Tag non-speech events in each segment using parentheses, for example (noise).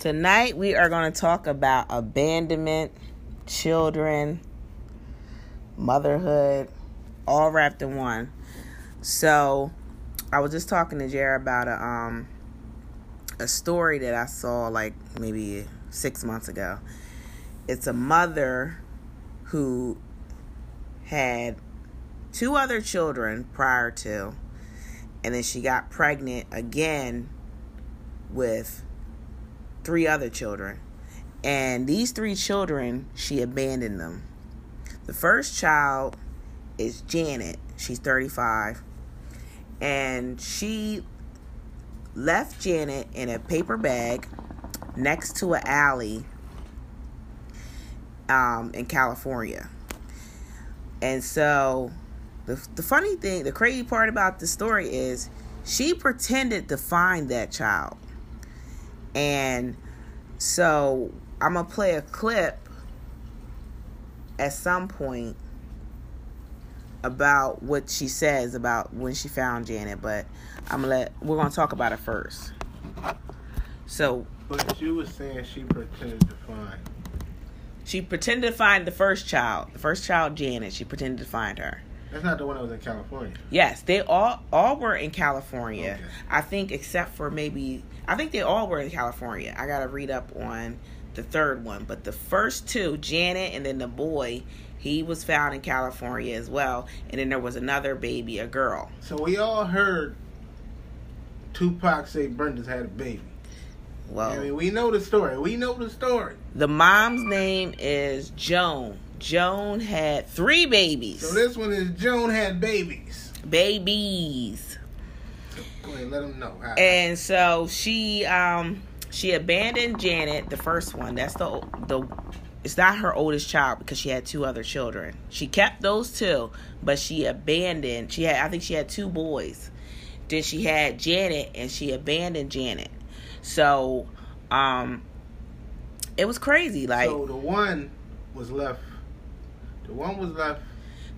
Tonight we are going to talk about abandonment, children, motherhood, all wrapped in one. So, I was just talking to Jared about a um a story that I saw like maybe 6 months ago. It's a mother who had two other children prior to and then she got pregnant again with three other children. And these three children, she abandoned them. The first child is Janet. She's 35. And she left Janet in a paper bag next to an alley um, in California. And so the, the funny thing, the crazy part about the story is she pretended to find that child. And so I'm going to play a clip at some point about what she says about when she found Janet, but I'm gonna let we're gonna talk about it first. So, but you were saying she pretended to find. She pretended to find the first child, the first child, Janet. She pretended to find her. That's not the one that was in California. Yes, they all all were in California. Okay. I think except for maybe I think they all were in California. I gotta read up on the third one, but the first two, Janet and then the boy, he was found in California as well. And then there was another baby, a girl. So we all heard Tupac say Brenda's had a baby. Well, I mean, we know the story. We know the story. the mom's name is Joan. Joan had three babies. So this one is Joan had babies. babies. Go ahead, let them know. How. And so she um she abandoned Janet, the first one. That's the the it's not her oldest child because she had two other children. She kept those two, but she abandoned. She had I think she had two boys. Then she had Janet and she abandoned Janet. So um it was crazy like so the one was left. The one was left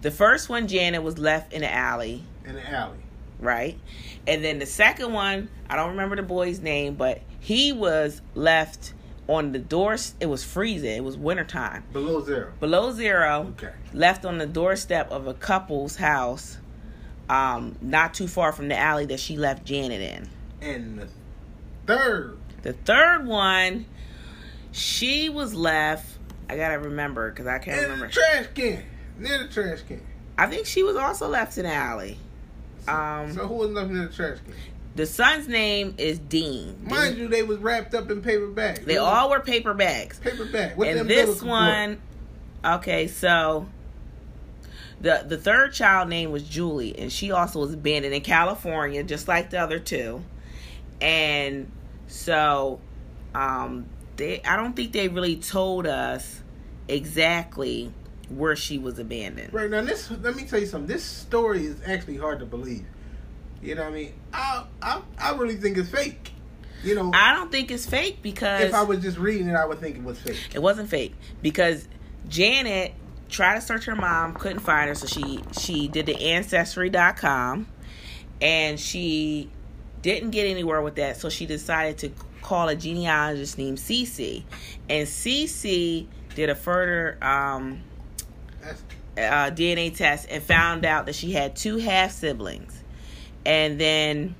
the first one Janet was left in the alley in the alley. right? And then the second one, I don't remember the boy's name, but he was left on the door. It was freezing. It was wintertime. Below zero. Below zero, Okay. left on the doorstep of a couple's house, um, not too far from the alley that she left Janet in. And the third. The third one, she was left. I gotta remember because I can't In remember. the trash can. Near the trash can. I think she was also left in the alley. Um, so who was left in the trash can? the son's name is Dean. Mind you, they was wrapped up in paper bags. They all were paper bags. paper bag. With and this one, okay, so the the third child name was Julie, and she also was abandoned in California, just like the other two. And so, um, they I don't think they really told us exactly where she was abandoned. Right now, this let me tell you something. This story is actually hard to believe. You know what I mean? I I, I really think it's fake. You know, I don't think it's fake because if I was just reading it, I would think it was fake. It wasn't fake because Janet tried to search her mom, couldn't find her, so she she did the ancestry.com and she didn't get anywhere with that, so she decided to call a genealogist named Cece. And Cece did a further um, uh, DNA test and found out that she had two half siblings. And then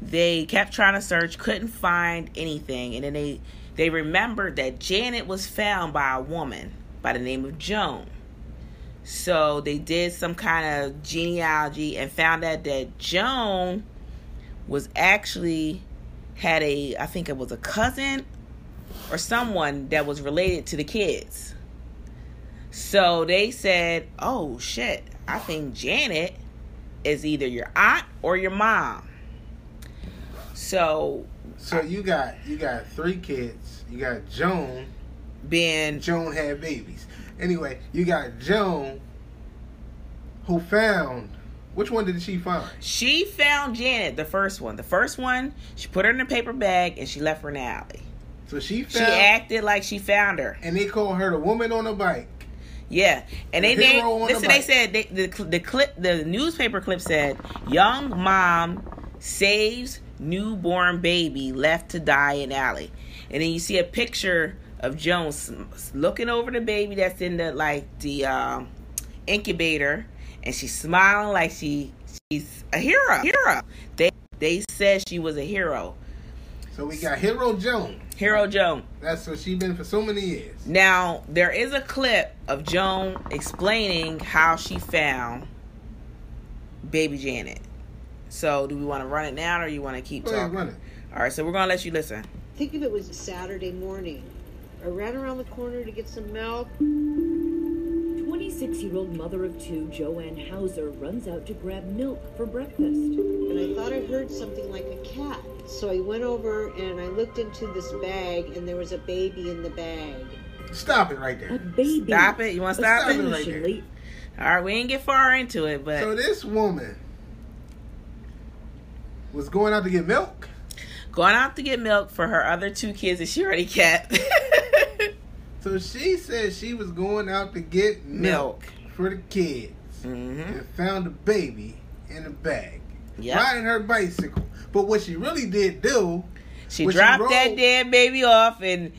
they kept trying to search, couldn't find anything. And then they they remembered that Janet was found by a woman by the name of Joan. So they did some kind of genealogy and found out that Joan was actually had a I think it was a cousin or someone that was related to the kids. So they said, "Oh shit, I think Janet is either your aunt or your mom." So so you got you got three kids. You got Joan. being Joan had babies. Anyway, you got Joan, who found. Which one did she find? she found Janet, the first one. The first one, she put her in a paper bag and she left her in the alley. So she She acted like she found her. and they called her the woman on a bike. Yeah, and they The hero named. on the Listen, they said they, the the clip, the newspaper clip said, "Young mom saves newborn baby left to die in alley. And then you see a picture of Jones looking over the baby that's in the like the uh, incubator, and she's smiling like she she's a hero. Hero. They they said she was a hero. So we got Hero Joan. Hero Joan. That's what she's been for so many years. Now there is a clip of Joan explaining how she found baby Janet. So do we want to run it now, or you want to keep Go ahead, talking? run it. All right, so we're gonna let you listen. Think of it was a Saturday morning. I ran around the corner to get some milk. 26 year old mother of two, Joanne Hauser, runs out to grab milk for breakfast. and I thought I heard something like a cat. So I went over and I looked into this bag, and there was a baby in the bag. Stop it right there. A baby. Stop it. You want to stop Stop it? it right there. All right, we didn't get far into it, but So this woman was going out to get milk. going out to get milk for her other two kids that she already kept. (laughs) So she said she was going out to get milk, Milk. for the kids hmm and found a baby in a bag. Yep. Riding her bicycle. But what she really did do, She When she dropped that damn baby off and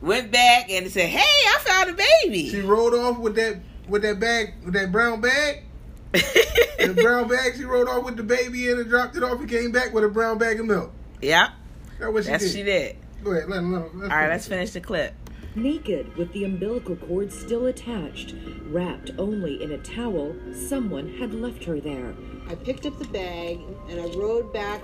went back and said, "Hey, I found a baby." she baby." rode off with that with that bag with that brown bag. (laughs) the brown bag she rode off with the baby in and dropped it off and came back with a brown bag of milk. yep, That's what she that's did. what she did. Go ahead, let, let, let's All right, let's finish the clip. Naked with the umbilical cord still attached, wrapped only in a towel, someone had left her there. I picked up the bag and I rode back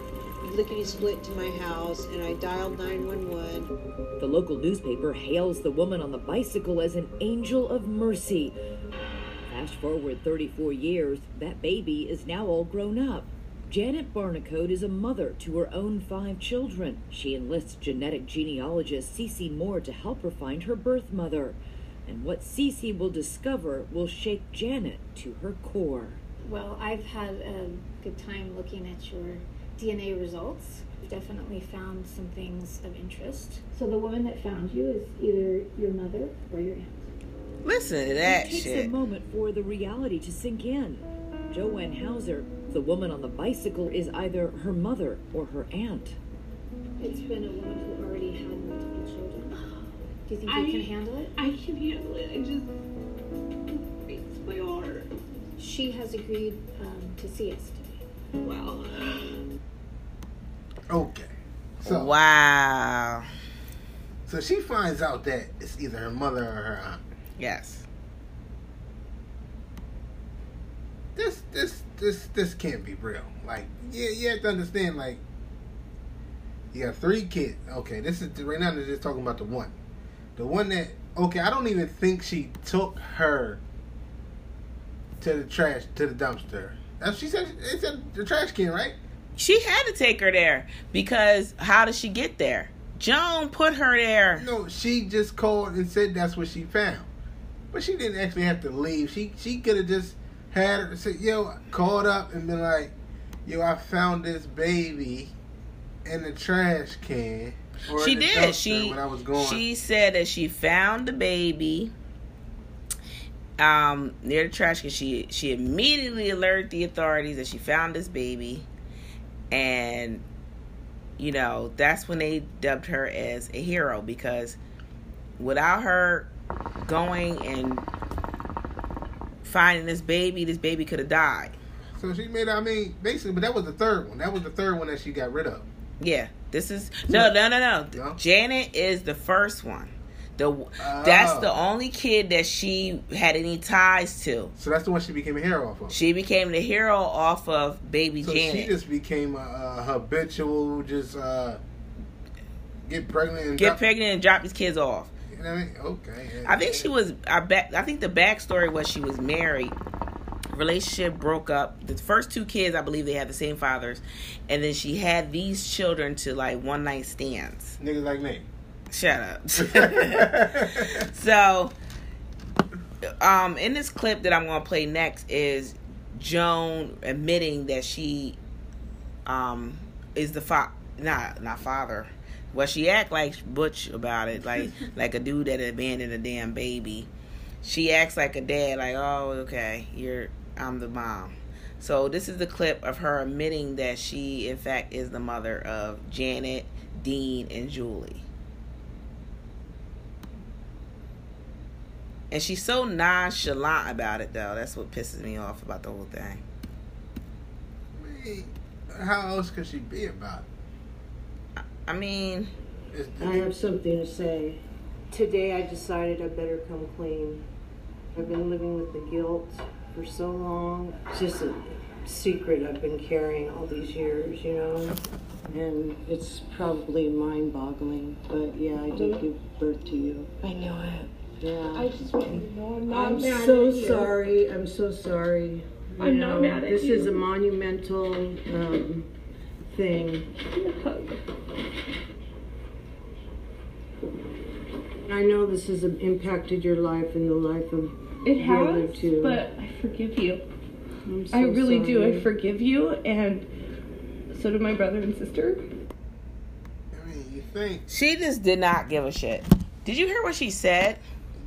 lickety split to my house and I dialed 911. The local newspaper hails the woman on the bicycle as an angel of mercy. Fast forward 34 years, that baby is now all grown up. Janet Barnacote is a mother to her own five children. She enlists genetic genealogist Cece Moore to help her find her birth mother. And what Cece will discover will shake Janet to her core. Well, I've had a good time looking at your DNA results. We've definitely found some things of interest. So the woman that found you is either your mother or your aunt. Listen to that it takes shit. a moment for the reality to sink in. Joanne Hauser, the woman on the bicycle, is either her mother or her aunt. It's been a woman who already had multiple children. (gasps) Do you think I- you can handle it? I can handle it. It just breaks my heart. She has agreed um, to see us today. Wow. Okay. So wow. so she finds out that it's either her mother or her aunt. Yes. This this this can't be real. Like yeah, you have to understand like you have three kids. Okay, this is right now they're just talking about the one. The one that okay, I don't even think she took her to the trash to the dumpster. That's she said it's in the trash can, right? She had to take her there because how did she get there? Joan put her there. No, she just called and said that's what she found. But she didn't actually have to leave. She she could have just had her say, yo, called up and been like, yo, I found this baby in the trash can. She did. She when I was going. she said that she found the baby um near the trash can. She she immediately alerted the authorities that she found this baby, and you know that's when they dubbed her as a hero because without her going and finding this baby, this baby could have died. so she made. I mean, basically, but that was the third one. That was the third one that she got rid of. Yeah, this is no, no, no, no. No? Janet is the first one. The that's Oh. the only kid that she had any ties to. So that's the one she became a hero off of. She became the hero off of Baby so Janet. she just became a, a habitual, just uh, get pregnant and Get drop- pregnant and drop these kids off. You know what I mean? Okay. I think she was. I bet. I think the backstory was she was married. Relationship broke up. The first two kids, I believe, they had the same fathers, and then she had these children to like one night stands. niggas like me. Shut up. (laughs) (laughs) so, um, in this clip that I'm gonna play next is Joan admitting that she, um, is the fa not not father. Well, she act like Butch about it, like (laughs) like a dude that abandoned a damn baby. She acts like a dad, like, oh, okay, you're I'm the mom. So this is the clip of her admitting that she, in fact, is the mother of Janet, Dean, and Julie. And she's so nonchalant about it, though. That's what pisses me off about the whole thing. I mean, how else could she be about it? I mean, I have something to say. Today I decided I better come clean. I've been living with the guilt for so long. It's just a secret I've been carrying all these years, you know? And it's probably mind boggling, but yeah, I did give birth to you. I know it. Yeah. I just want you to know I'm not I'm mad so at you. sorry. I'm so sorry. You I'm not mad at This you. is a monumental um, thing. I know this has impacted your life and the life of It the other two. but I forgive you. I'm so I really do. I forgive you, and so do my brother and sister. I mean, you think, she just did not give a shit. Did you hear what she said?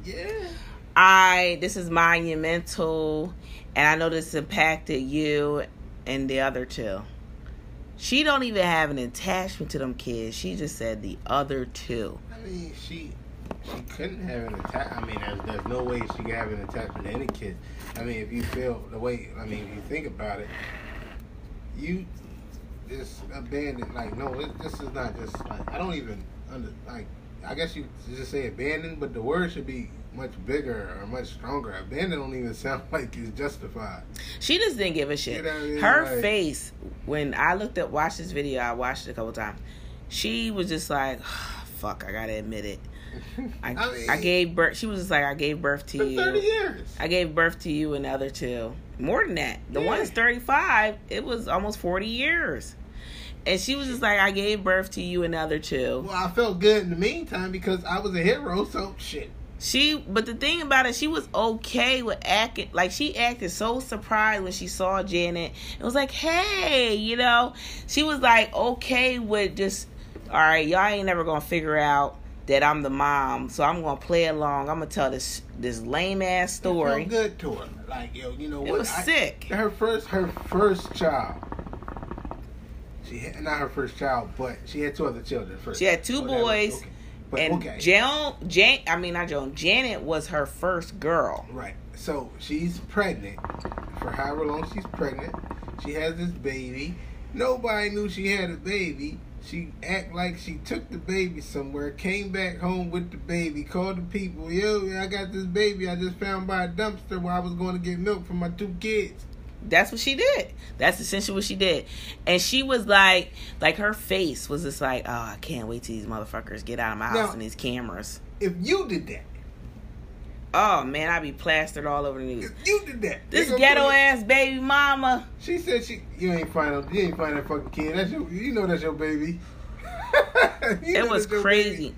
yeah. I this is monumental and I know this impacted you and the other two. She don't even have an attachment to them kids. She just said the other two. I mean, she she couldn't have an attachment. I mean, there's, there's no way she could have an attachment to any kid. I mean, if you feel the way, I mean, if you think about it, you just abandoned. Like, no, it, this is not just like I don't even under like. I guess you just say abandoned, but the word should be much bigger or much stronger. Abandoned don't even (laughs) sound like it's justified. She just didn't give a shit. You know I mean? Her Like- face when I looked at watched this video, I watched it a couple times. She was just like, (sighs) "Fuck, I gotta admit it." I, I mean- I gave birth. She was just like, "I gave birth to you." thirty years. I gave birth to you and the other two. More than that. The Yeah. one's 35. It was almost 40 years. And she was just like, I gave birth to you and the other two. Well, I felt good in the meantime because I was a hero. So shit. She, but the thing about it, she was okay with acting. Like, she acted so surprised when she saw Janet. It was like, hey, you know, she was like, okay with just, all right, y'all ain't never gonna figure out that I'm the mom. So I'm gonna play along. I'm gonna tell this, this lame ass story. felt good to her. Like yo, you know what? It was I- sick. her first, her first child. She had not her first child, but she had two other children first. She had two oh, So boys. okay. But and okay, Joan, Jan, I mean not Joan, Janet was her first girl. right. So she's pregnant for however long she's pregnant. She has this baby. Nobody knew she had a baby. She act like she took the baby somewhere, came back home with the baby, called the people, yo, I got this baby I just found by a dumpster where I was going to get milk for my two kids. That's what she did. That's essentially what she did. And she was like, like her face was just like, oh, I can't wait till these motherfuckers get out of my house Now- and these cameras. If you did that, Oh man, I'd be plastered all over the news. you did that, This ghetto ass baby mama. She said she you ain't find you ain't find that fucking kid. That's your you know that's your baby. (laughs) You It was crazy.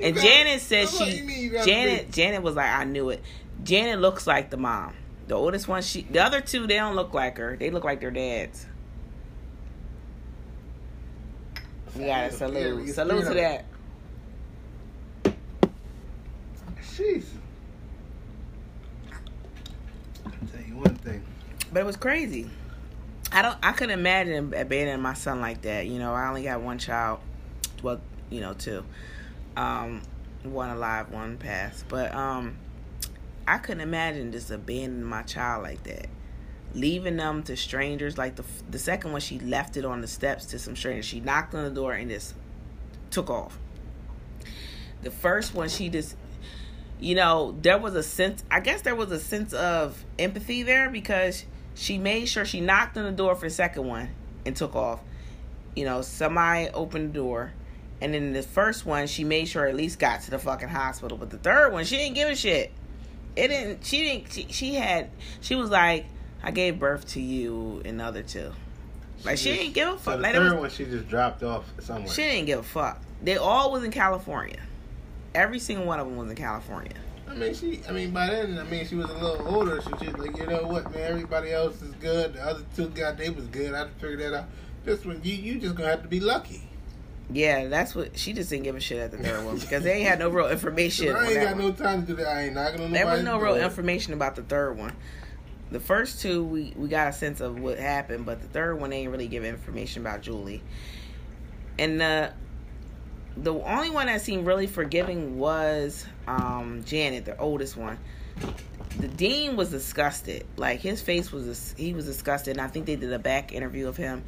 And got- Janet said she you mean you got a Janet? Janet was like, I knew it. Janet looks like the mom. The oldest one, she the other two, they don't look like her. They look like their dads. You gotta Yeah, salute. salute to that. Jeez. I'll tell you one thing. But it was crazy. I don't. I couldn't imagine abandoning my son like that. You know, I only got one child. Well, you know, two. Um, one alive, one passed. But um, I couldn't imagine just abandoning my child like that, leaving them to strangers. Like the the second one, she left it on the steps to some strangers. She knocked on the door and just took off. The first one, she just you know, there was a sense, I guess there was a sense of empathy there because she made sure she knocked on the door for the second one and took off. You know, somebody opened the door. And then the first one, she made sure at least got to the fucking hospital. But the third one, she didn't give a shit. It didn't, she didn't, she, she had, she was like, I gave birth to you and the other two. Like, she just- didn't give a So fuck. the Like, third was- one she just dropped off somewhere. she didn't give a fuck. They all was in California. Every single one of them was in California. I mean, she. I mean, by then, I mean, she was a little older. So she's like, you know what, man? Everybody else is good. The other two guys, they was good. I just figured that out. This one, you, you just gonna have to be lucky. Yeah, that's what she just didn't give a shit at the third one because they ain't had no real (laughs) information. I ain't got one. no time to do that. I ain't knocking on There was no real information about the third one. the first two we we got a sense of what happened, but the third one they ain't really give information about Julie. And the the only one that seemed really forgiving was um, Janet, the oldest one. The dean was disgusted. Like his face was he was disgusted. And I think they did a back interview of him,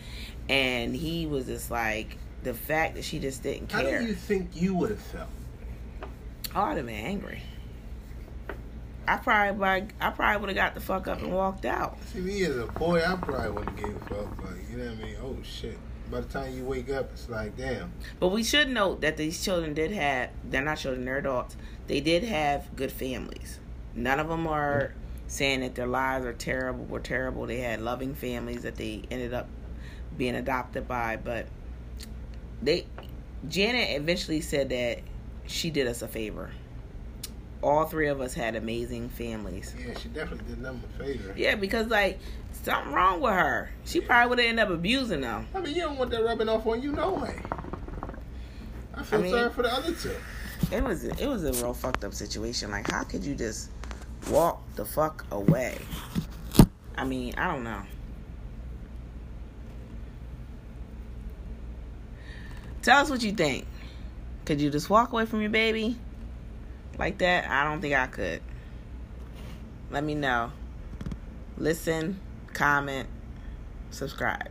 and he was just like the fact that she just didn't care. How do you think you would have felt? Oh, I'd have been angry. I probably like I probably would have got the fuck up and walked out. See me as a boy, I probably wouldn't give a fuck. Like you know what I mean? Oh shit. By the time you wake up, it's like damn. But we should note that these children did have they're not children, they're adults. They did have good families. None of them are saying that their lives are terrible were terrible. They had loving families that they ended up being adopted by, but they Janet eventually said that she did us a favor. All three of us had amazing families. Yeah, she definitely did them a favor. Yeah, because like something wrong with her. She probably would have ended up abusing them. I mean, you don't want that rubbing off on you, no way. I feel I mean- sorry for the other two. It was it was a real fucked up situation. Like, how could you just walk the fuck away? I mean, I don't know. Tell us what you think. Could you just walk away from your baby like that? I don't think I could. Let me know. Listen, comment, subscribe.